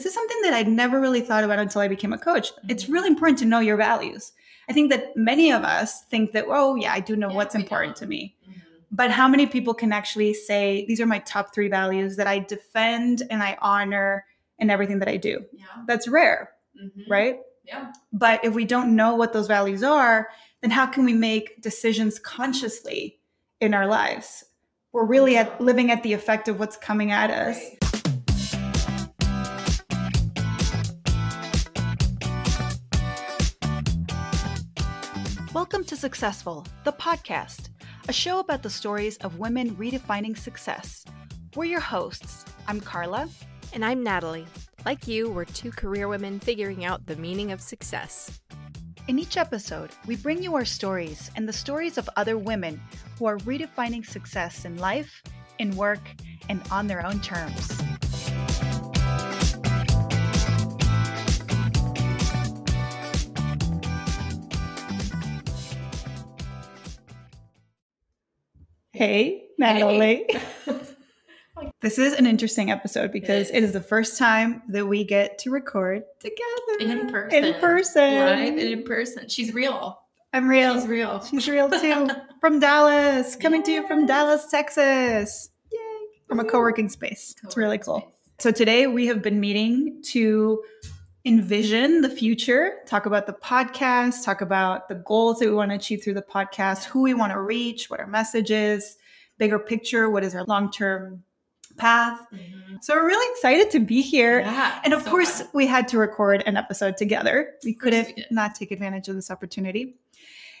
this is something that I'd never really thought about until I became a coach. It's really important to know your values. I think that many of us think that, oh, yeah, I do know Yeah, what's important don't. to me. Mhm. But how many people can actually say, these are my top three values that I defend and I honor in everything that I do? Yeah. That's rare, Mhm. right? Yeah. But if we don't know what those values are, then how can we make decisions consciously in our lives? We're really at, living at the effect of what's coming at us. Right. Welcome to Successful, the podcast, a show about the stories of women redefining success. We're your hosts. I'm Karla. And I'm Natalie. Like you, we're two career women figuring out the meaning of success. In each episode, we bring you our stories and the stories of other women who are redefining success in life, in work, and on their own terms. Hey, Natalie. This is an interesting episode because It it is. is the first time that we get to record together In person. In person. Live and in person. She's real. I'm real. She's real. She's real too. from Dallas, coming to you from Dallas, Texas. Yay. From a co-working space. It's really cool. space. So today we have been meeting to envision the future, talk about the podcast, talk about the goals that we want to achieve through the podcast, who we want to reach, what our message is, bigger picture, what is our long-term path. Mhm. So we're really excited to be here. Yeah. And of so course, fun. we had to record an episode together. We couldn't not take advantage of this opportunity.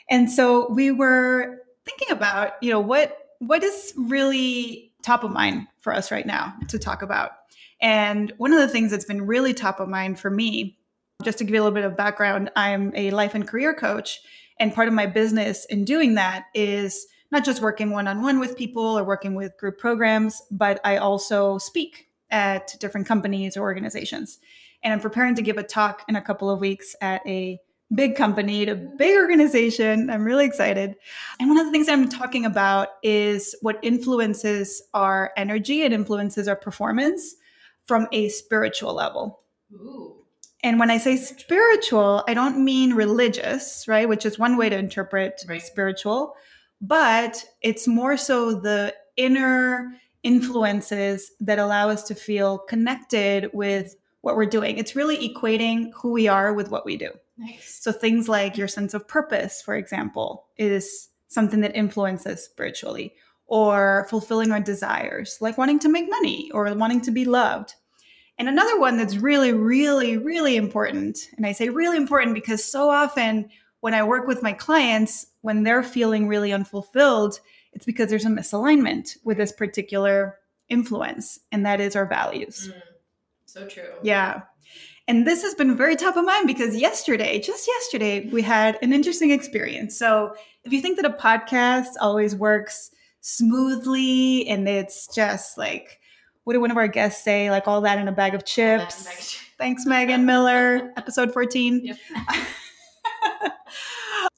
And so we were thinking about, you know, what what is really top of mind for us right now to talk about. And one of the things that's been really top of mind for me, just to give you a little bit of background, I'm a life and career coach. And part of my business in doing that is not just working one on one with people or working with group programs, but I also speak at different companies or organizations. And I'm preparing to give a talk in a couple of weeks at a big company, a big organization. I'm really excited. And one of the things I'm talking about is what influences our energy and influences our performance from a spiritual level. Ooh. And when I say spiritual, I don't mean religious, right? Which is one way to interpret Right. spiritual, but it's more so the inner influences that allow us to feel connected with what we're doing. It's really equating who we are with what we do. Nice. So things like your sense of purpose, for example, is something that influences spiritually, or fulfilling our desires, like wanting to make money or wanting to be loved. And another one that's really, really, really important, and I say really important because so often when I work with my clients, when they're feeling really unfulfilled, it's because there's a misalignment with this particular influence, and that is our values. Mm. So true. Yeah. And this has been very top of mind because yesterday, just yesterday, we had an interesting experience. So, if you think that a podcast always works smoothly and it's just like, what did one of our guests say? Like all that in a bag of chips. next- Thanks, Megan Miller, episode 14. Yep.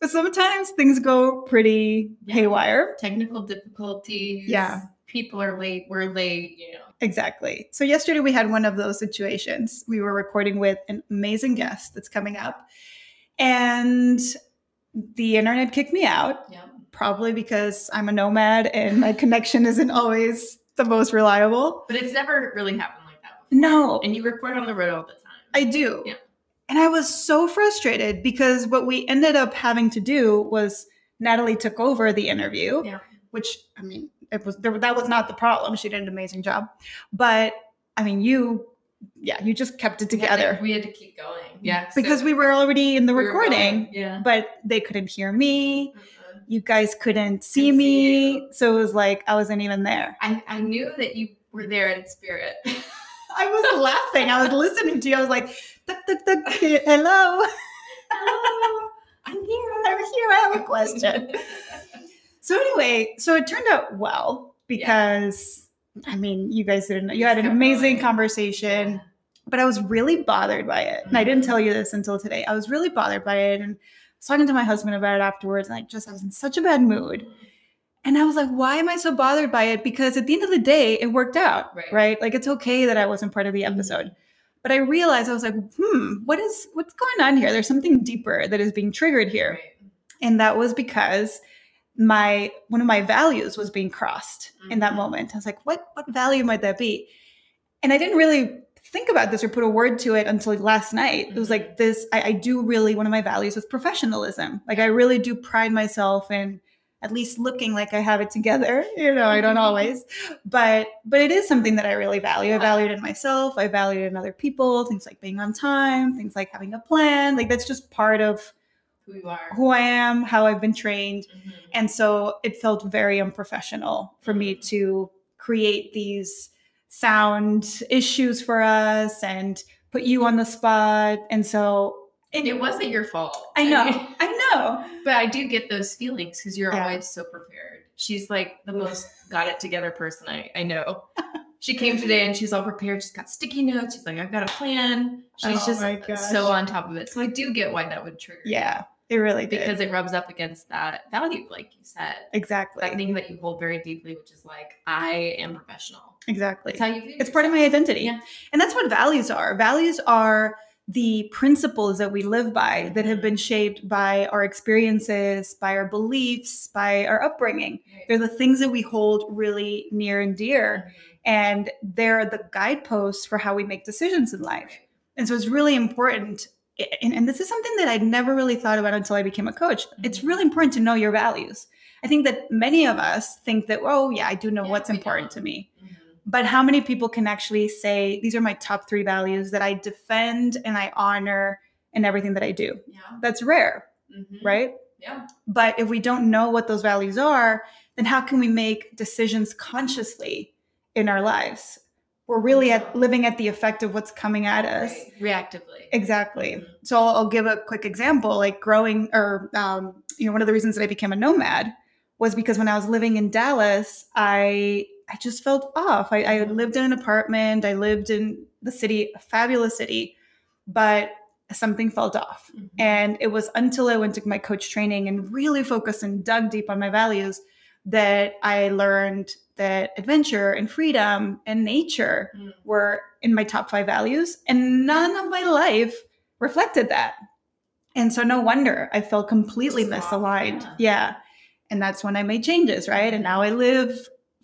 but sometimes things go pretty Yeah. haywire. Technical difficulties. Yeah. People are late. We're late. You know. Exactly. So yesterday we had one of those situations. We were recording with an amazing guest that's coming up, and the internet kicked me out, Yeah. Probably because I'm a nomad and my connection isn't always the most reliable. But it's never really happened like that. Before. No, And you record on the road all the time. I do. Yeah. And I was so frustrated because what we ended up having to do was Natalie took over the interview, Yeah. which I mean, it was there, that was not the problem. She did an amazing job. But I mean, you, yeah, you just kept it We had to- together We had to keep going. Yeah. because so we were already in the we recording, going. Yeah. but they couldn't hear me. Uh-uh. You guys couldn't see Couldn't see me. you. so it was like I wasn't even there. I, I knew that you were there in spirit. I was laughing. I was listening to you. I was like, duck, duck, duck, hello. Hello, I'm here. I'm here. I have a question. So anyway, so it turned out well because I mean, you guys didn't. know. You had an amazing conversation, but I was really bothered by it, and I didn't tell you this until today. I was really bothered by it, and was talking to my husband about it afterwards, and I just I was in such a bad mood, and I was like, why am I so bothered by it? Because at the end of the day, it worked out, Right. right? Like it's okay that I wasn't part of the Mhm. episode. But I realized I was like, hmm, what is what's going on here? There's something deeper that is being triggered here. Right. And that was because my one of my values was being crossed in that Mhm. moment. I was like, what what value might that be? And I didn't really think about this or put a word to it until last night. It was mm-hmm. like this, I, I do really one of my values is professionalism. Like I really do pride myself in at least looking like I have it together. You know, I don't mm-hmm. always. But but it is something that I really value. I value it in myself. I value it in other people, things like being on time, things like having a plan. Like that's just part of Who you are. who I am, how I've been trained. Mhm. And so it felt very unprofessional for me mm-hmm. to create these sound issues for us and put you on the spot. And so And it wasn't your fault. I know, mean, I know. but I do get those feelings because you're Yeah. always so prepared. She's like the most got it together person I, I know. She came today and she's all prepared. She's got sticky notes. She's like, I've got a plan. She's Oh just so on top of it. So I do get why that would trigger. Yeah, it really did. Because it rubs up against that value, like you said. exactly. That thing that you hold very deeply, which is like, I am professional. Exactly. It's how you view It's part of my identity. Yeah. And that's what values are. Values are the principles that we live by that have been shaped by our experiences, by our beliefs, by our upbringing. They're the things that we hold really near and dear. And they're the guideposts for how we make decisions in life. And so it's really important. And, and this is something that I'd never really thought about until I became a coach. It's Mhm. really important to know your values. I think that many of us think that, oh, yeah, I do know Yeah, what's important to me Mhm. But how many people can actually say these are my top three values that I defend and I honor in everything that I do? Yeah. That's rare, Mhm. right? Yeah. But if we don't know what those values are, then how can we make decisions consciously in our lives? We're really at, living at the effect of what's coming at us. Right. Reactively. Exactly. Mhm. So I'll, I'll give a quick example. Like growing, or um, you know, one of the reasons that I became a nomad was because when I was living in Dallas, I I just felt off. I, I lived in an apartment. I lived in the city, a fabulous city, but something felt off. Mhm. And it was until I went to my coach training and really focused and dug deep on my values that I learned that adventure and freedom and nature Mm. were in my top five values. And none of my life reflected that. And so no wonder I felt completely misaligned. yeah. Yeah. And that's when I made changes, right? And now I live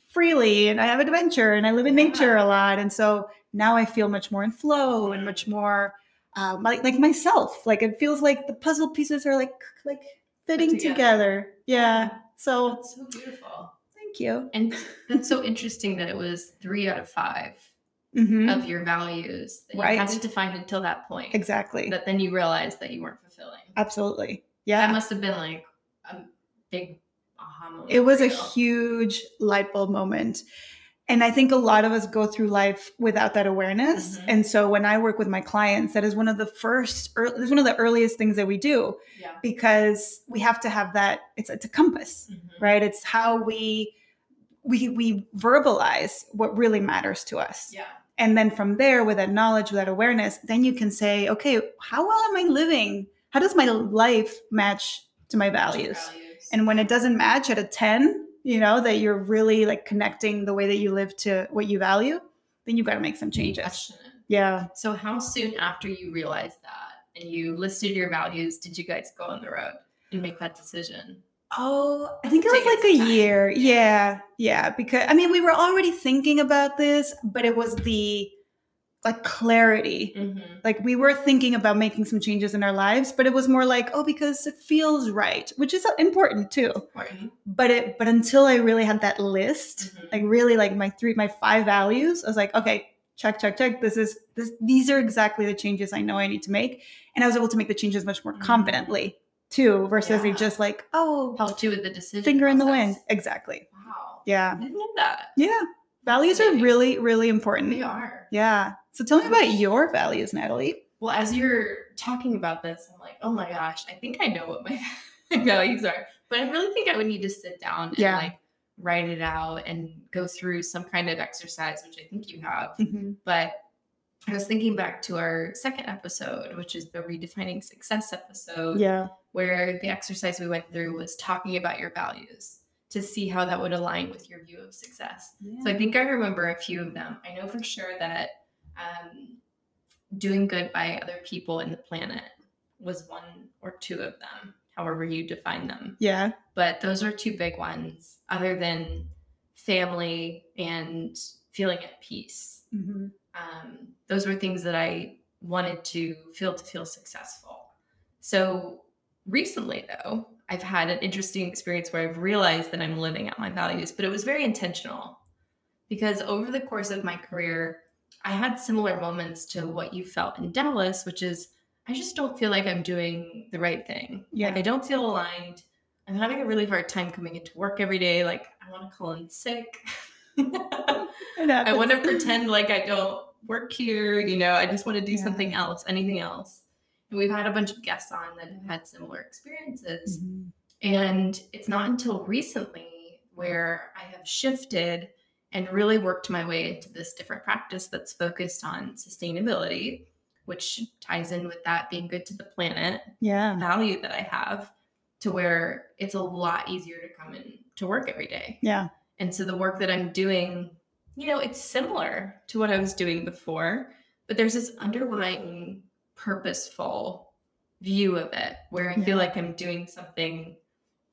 freely and I have adventure and I live in nature a lot. And so now I feel much more in flow and much more um, like, like myself. Like it feels like the puzzle pieces are like like fitting together. together. Yeah. So That's so beautiful. thank you. And that's so interesting that it was three out of five Mhm. of your values that Right. you hadn't defined until that point. Exactly. That then you realized that you weren't fulfilling. Absolutely. Yeah. That must have been like a big aha moment. It was a huge light bulb moment. And I think a lot of us go through life without that awareness. Mhm. And so when I work with my clients, that is one of the first, ear- it's one of the earliest things that we do Yeah. because we have to have that. It's, it's a compass, Mhm. right? It's how we we we verbalize what really matters to us. Yeah. And then from there, with that knowledge, with that awareness, then you can say, okay, how well am I living? How does my life match to my values? And when it doesn't match at a 10, you know, that you're really like connecting the way that you live to what you value, then you've got to make some changes. Yeah. So how soon after you realized that and you listed your values did you guys go on the road and make that decision? Oh, I think it was like a time. year. Yeah. Yeah. Because I mean, we were already thinking about this, but it was the like clarity. Mm-hmm. Like we were thinking about making some changes in our lives, but it was more like, oh, because it feels right, which is important too. Important. But it, but until I really had that list, Mhm. like really like my three, my five values, I was like, okay, check, check, check. This is this. These are exactly the changes I know I need to make, and I was able to make the changes much more Mhm. confidently too, versus Yeah. it just like, oh, Helped you with the decision. finger in the wind. Exactly. Wow. Yeah. I didn't know that. Yeah. Values are really, really important. They are. Yeah. So tell me about your values, Natalie. Well, as you're talking about this, I'm like, oh my gosh, I think I know what my values are. But I really think I would need to sit down and Yeah. like write it out and go through some kind of exercise, which I think you have. Mm-hmm. But I was thinking back to our second episode, which is the redefining success episode, Yeah. where the exercise we went through was talking about your values to see how that would align with your view of success. So I think I remember a few of them. I know for sure that um, doing good by other people in the planet was one or two of them, however you define them. Yeah. But those are two big ones, other than family and feeling at peace. Mm-hmm. Um, those were things that I wanted to feel to feel successful. So recently, though, I've had an interesting experience where I've realized that I'm living out my values, but it was very intentional because over the course of my career, I had similar moments to what you felt in Dallas, which is I just don't feel like I'm doing the right thing. Yeah. Like I don't feel aligned. I'm having a really hard time coming into work every day. Like I want to call in sick. I want to pretend like I don't work here. You know, I just want to do Yeah. something else, anything else. We've had a bunch of guests on that have had similar experiences. Mhm. And it's not until recently where I have shifted and really worked my way into this different practice that's focused on sustainability, which ties in with that being good to the planet, Yeah. value that I have, to where it's a lot easier to come in to work every day. Yeah. And so the work that I'm doing, you know, it's similar to what I was doing before, but there's this underlying purposeful view of it where I Yeah. feel like I'm doing something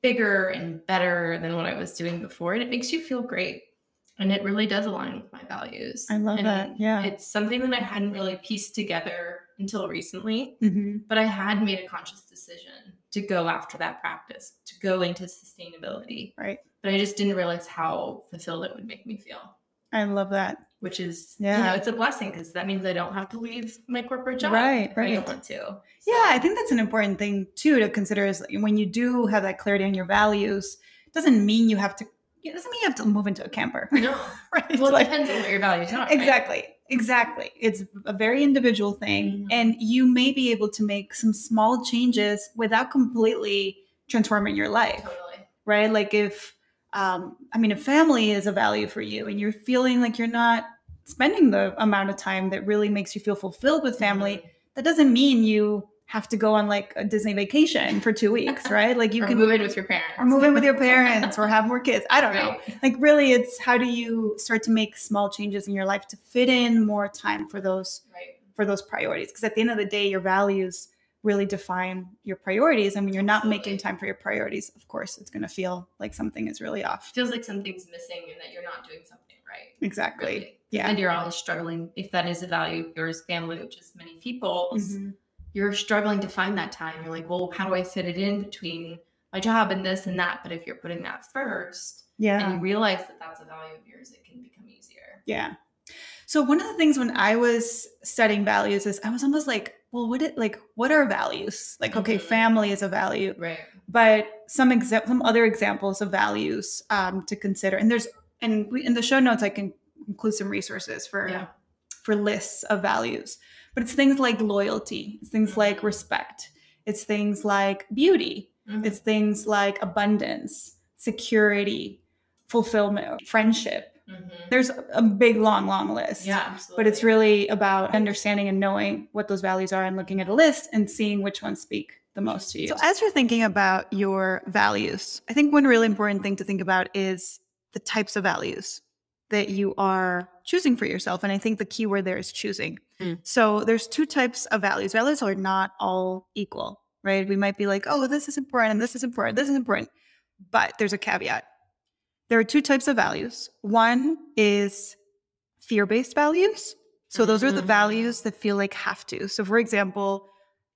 bigger and better than what I was doing before. And it makes you feel great. And it really does align with my values. I love And that. Yeah. It's something that I hadn't really pieced together until recently hmm but I had made a conscious decision to go after that practice, to go into sustainability. Right. But I just didn't realize how fulfilled it would make me feel, I love that. Which is, you Yeah. know, it's a blessing because that means I don't have to leave my corporate job. Right, if I don't right. want to. Yeah, I think that's an important thing too to consider is when you do have that clarity on your values, doesn't mean you have to it doesn't mean you have to move into a camper. No. right? Well, it Like- depends on what your values are. right? exactly. Exactly. It's a very individual thing Mhm. and you may be able to make some small changes without completely transforming your life. Totally. right? Like if, um, I mean, a family is a value for you and you're feeling like you're not spending the amount of time that really makes you feel fulfilled with family, Mhm. that doesn't mean you have to go on like a Disney vacation for two weeks, right? Like you can move in with your parents. or move in with your parents or have more kids. I don't know. Like really, it's how do you start to make small changes in your life to fit in more time for those Right. for those priorities? Because at the end of the day, your values really define your priorities. And when you're not making time for your priorities, of course, it's going to feel like something is really off. Feels like something's missing and that you're not doing something right. Exactly. Really. Yeah. And you're always struggling if that is a value of yours, family, which is many people's. Mhm. you're struggling to find that time. You're like, well, how do I fit it in between my job and this and that? But if you're putting that first yeah. and you realize that that's a value of yours, it can become easier. Yeah. So one of the things when I was studying values is I was almost like, well, what it like what are values? Like, okay, Mhm. family is a value, Right. but some exa- some other examples of values um, to consider. And there's and we, in the show notes I can include some resources for Yeah. for lists of values. But it's things like loyalty, it's things like respect, it's things like beauty, Mhm. it's things like abundance, security, fulfillment, friendship. Mhm. There's a big, long, long list. Yeah, absolutely. But it's really about understanding and knowing what those values are and looking at a list and seeing which ones speak the most to you. So, as you're thinking about your values, I think one really important thing to think about is the types of values that you are choosing for yourself. And I think the key word there is choosing. Mm. So, there's two types of values. Values are not all equal, right? We might be like, oh, this is important and this is important, this is important. But there's a caveat. There are two types of values. One is fear based values. So those are the Mhm. values that feel like have to. So for example,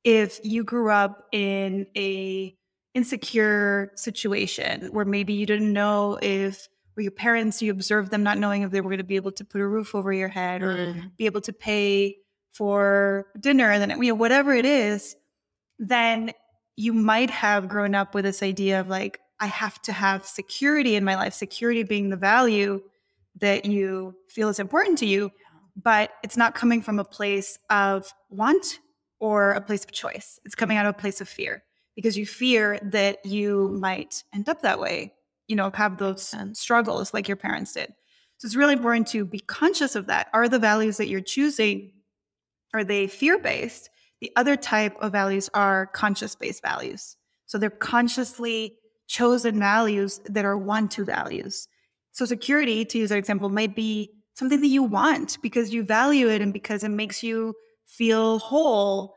if you grew up in a insecure situation where maybe you didn't know if or your parents you observed them not knowing if they were going to be able to put a roof over your head or Mhm. be able to pay for dinner and then you know whatever it is then you might have grown up with this idea of like i have to have security in my life security being the value that you feel is important to you but it's not coming from a place of want or a place of choice it's coming out of a place of fear because you fear that you might end up that way you know have those struggles like your parents did so it's really important to be conscious of that. Are the values that you're choosing, are they fear-based? The other type of values are conscious-based values. So they're consciously chosen values that are want-to values. So security, to use that example, might be something that you want because you value it and because it makes you feel whole.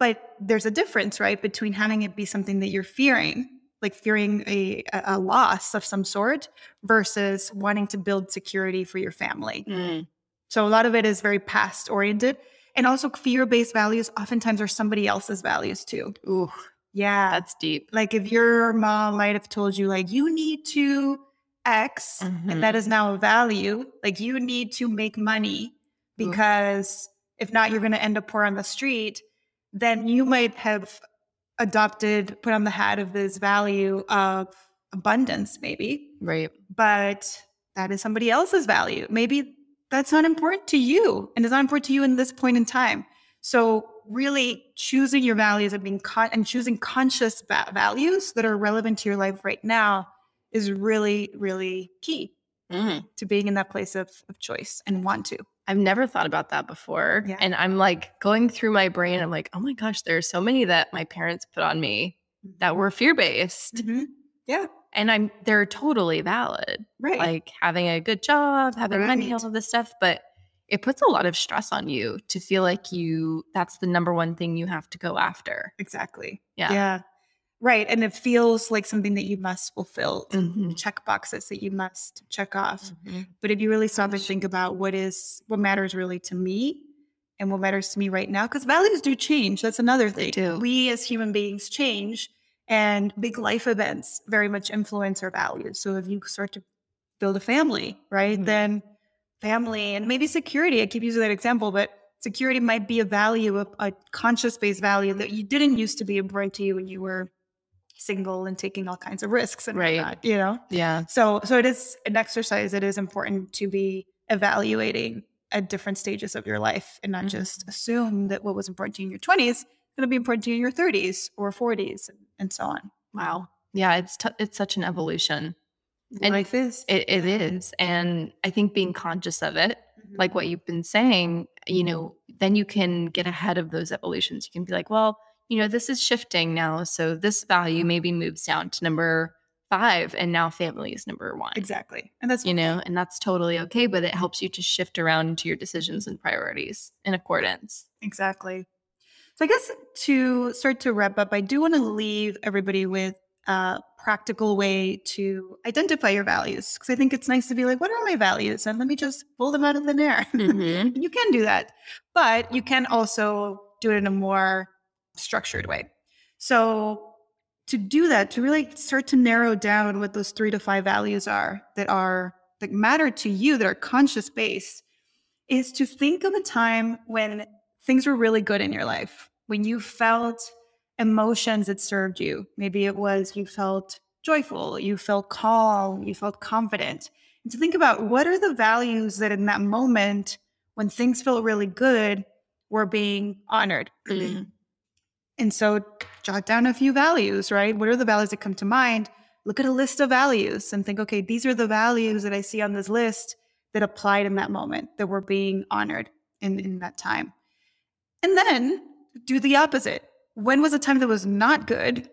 But there's a difference, right, between having it be something that you're fearing, like fearing a, a loss of some sort, versus wanting to build security for your family. Mm. So a lot of it is very past oriented. And also fear based values oftentimes are somebody else's values too. Ooh, Yeah. that's deep. like if your mom might have told you like you need to X Mhm. and that is now a value, like you need to make money Ooh. because if not you're going to end up poor on the street, then you might have adopted put on the hat of this value of abundance maybe Right. but that is somebody else's value. Maybe that's not important to you and it's not important to you in this point in time. So really choosing your values and being con- and choosing conscious va- values that are relevant to your life right now is really, really key Mm. to being in that place of, of choice and want to. I've never thought about that before. Yeah. And I'm like going through my brain. I'm like, oh my gosh, there's so many that my parents put on me that were fear based. Mhm. Yeah, And I'm they're totally valid. right. Like having a good job, having money, all of this stuff. But it puts a lot of stress on you to feel like you that's the number one thing you have to go after. exactly. Yeah. Yeah. Right. And it feels like something that you must fulfill. Mhm. Check boxes that you must check off. Mhm. But if you really stop and think about what is what matters really to me and what matters to me right now, because values do change. That's another They thing. do. We as human beings change, and big life events very much influence our values. So if you start to build a family, right, Mhm. then family and maybe security. I keep using that example, but security might be a value, a, a conscious based value that you didn't used to be important to you when you were single and taking all kinds of risks and Right. whatnot, you know. Yeah. So so it is an exercise that is important to be evaluating at different stages of your life and not Mhm. just assume that what was important to you in your 20s is going to be important to you in your 30s or 40s and, and so on. Wow. Yeah, it's t- it's such an evolution. And life is It, it is. And I think being conscious of it, mm-hmm. like what you've been saying, you mm-hmm. know, then you can get ahead of those evolutions. You can be like, well, you know, this is shifting now. So this value mm-hmm. maybe moves down to number five, and now family is number one. exactly. And that's You know, and that's totally okay, but it helps you to shift around to your decisions and priorities in accordance. Exactly. So I guess to start to wrap up, I do want to leave everybody with a practical way to identify your values because I think it's nice to be like, what are my values? And let me just pull them out of the air. Mhm. you can do that, but you can also do it in a more structured way. So to do that, to really start to narrow down what those three to five values are that are that matter to you, that are conscious based, is to think of a time when things were really good in your life, when you felt emotions that served you. Maybe it was you felt joyful, you felt calm, you felt confident. And to think about what are the values that in that moment, when things felt really good, were being honored. Mhm. And so jot down a few values, right? What are the values that come to mind? Look at a list of values and think, okay, these are the values that I see on this list that applied in that moment, that were being honored in, in that time. And then do the opposite. When was a time that was not good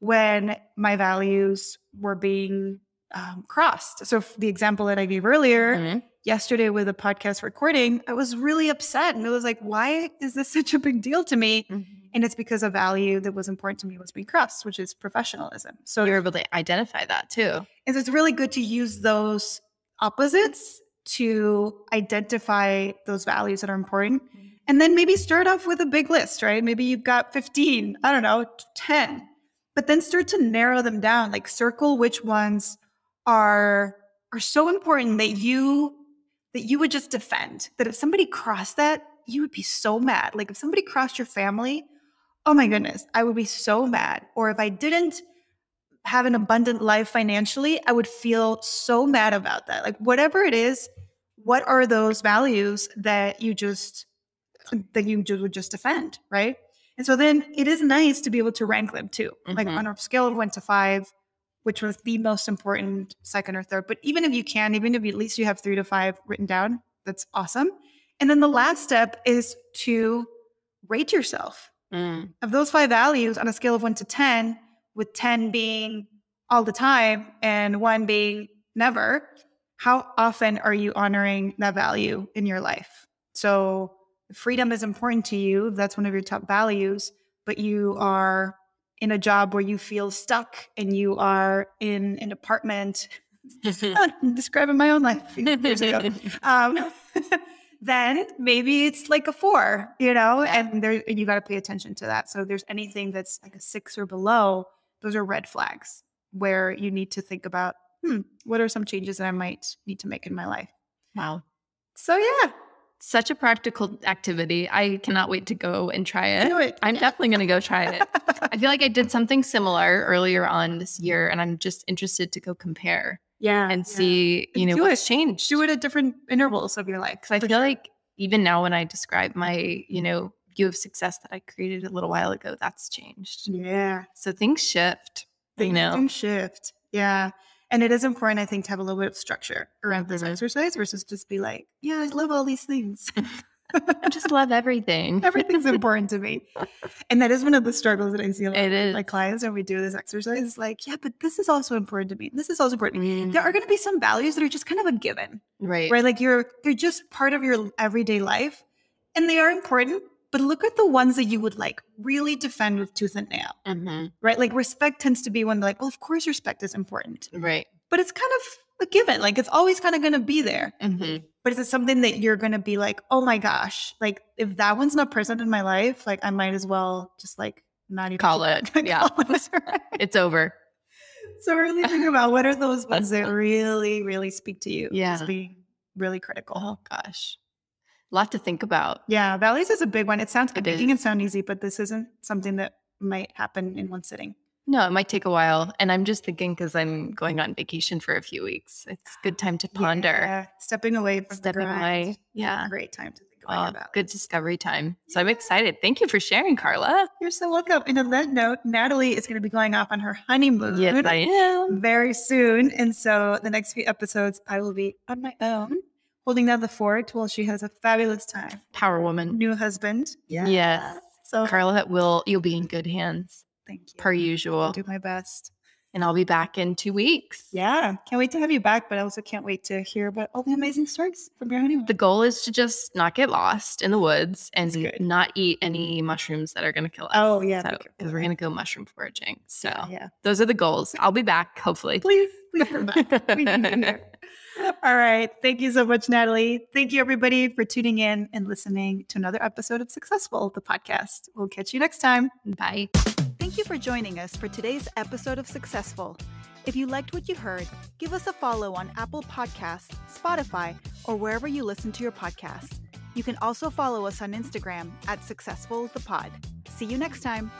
when my values were being um, crossed? So, the example that I gave earlier, Mhm. yesterday with a podcast recording, I was really upset. And it was like, why is this such a big deal to me? Mhm. And it's because a value that was important to me was being crossed, which is professionalism. So You're able to identify that too. and so it's really good to use those opposites to identify those values that are important. And then maybe start off with a big list, right? Maybe you've got 15, I don't know, 10. But then start to narrow them down, like circle which ones are are so important that you that you would just defend. That if somebody crossed that, you would be so mad. Like if somebody crossed your family, oh my goodness, I would be so mad. Or if I didn't have an abundant life financially, I would feel so mad about that. Like whatever it is, what are those values that you just that you would just defend, right? And so then it is nice to be able to rank them too. Like Mhm. on a scale of one to five, which was the most important, second or third. But even if you can, even if at least you have three to five written down, that's awesome. And then the last step is to rate yourself Mm. of those five values on a scale of one to 10, with 10 being all the time and one being never, how often are you honoring that value in your life? So freedom is important to you, that's one of your top values, but you are in a job where you feel stuck and you are in an apartment, I'm describing my own life years ago. Um, then maybe it's like a four, you know, and there and you got to pay attention to that. So there's anything that's like a six or below, those are red flags where you need to think about, hmm, what are some changes that I might need to make in my life? Wow. So yeah, Such a practical activity. I cannot wait to go and try it. do it. I'm definitely going to go try it. I feel like I did something similar earlier on this year, and I'm just interested to go compare yeah, and see, you know, Do what's it. changed. do it at different intervals of your life. Because I feel like even now, when I describe my, you know, view of success that I created a little while ago, that's changed. yeah, So things shift. You know, shift. Yeah. And it is important, I think, to have a little bit of structure around this exercise versus just be like, yeah, I love all these things. I just love everything. Everything's important to me. And that is one of the struggles that I see a lot It is. my clients when we do this exercise. It's like, yeah, but this is also important to me. This is also important. Mm, There are going to be some values that are just kind of a given, right. right? Like you're, they're just part of your everyday life and they are important. But look at the ones that you would like really defend with tooth and nail, Mhm. right? Like respect tends to be one that like, well, of course respect is important, Right. but it's kind of a given. Like it's always kind of going to be there. Mhm. But is it something that you're going to be like, oh my gosh, like if that one's not present in my life, like I might as well just like not even Call it. Yeah. Call it, right? It's over. So really think about what are those ones that really, really speak to you Yeah. being really critical. Oh, gosh. A lot to think about. Yeah, values is a big one. It sounds It making it sound easy, but this isn't something that might happen in one sitting. No, it might take a while. And I'm just thinking because I'm going on vacation for a few weeks. It's a good time to ponder. Yeah, stepping away from Stepping away. Yeah. Great time to think Oh, about good discovery time. So I'm excited. Thank you for sharing, Karla. You're so welcome. And on that note, Natalie is going to be going off on her honeymoon. Yes, I am. very soon. And so the next few episodes, I will be on my own, holding down the fort while she has a fabulous time. Power woman. New husband. Yeah. Yes. So Karla will, you'll be in good hands thank you. per usual. I'll do my best. And I'll be back in two weeks. Yeah. Can't wait to have you back, but I also can't wait to hear about all the amazing stories from your honeymoon. The goal is to just not get lost in the woods and not eat any mushrooms that are going to kill us. Oh, yeah, Because careful we're going to go mushroom foraging. So yeah, yeah. those are the goals. I'll be back, hopefully. Please, please come back. We need you here. All right. Thank you so much, Natalie. Thank you, everybody, for tuning in and listening to another episode of Successful, the podcast. We'll catch you next time. Bye. Thank you for joining us for today's episode of Successful. If you liked what you heard, give us a follow on Apple Podcasts, Spotify, or wherever you listen to your podcasts. You can also follow us on Instagram at Successful the Pod. See you next time.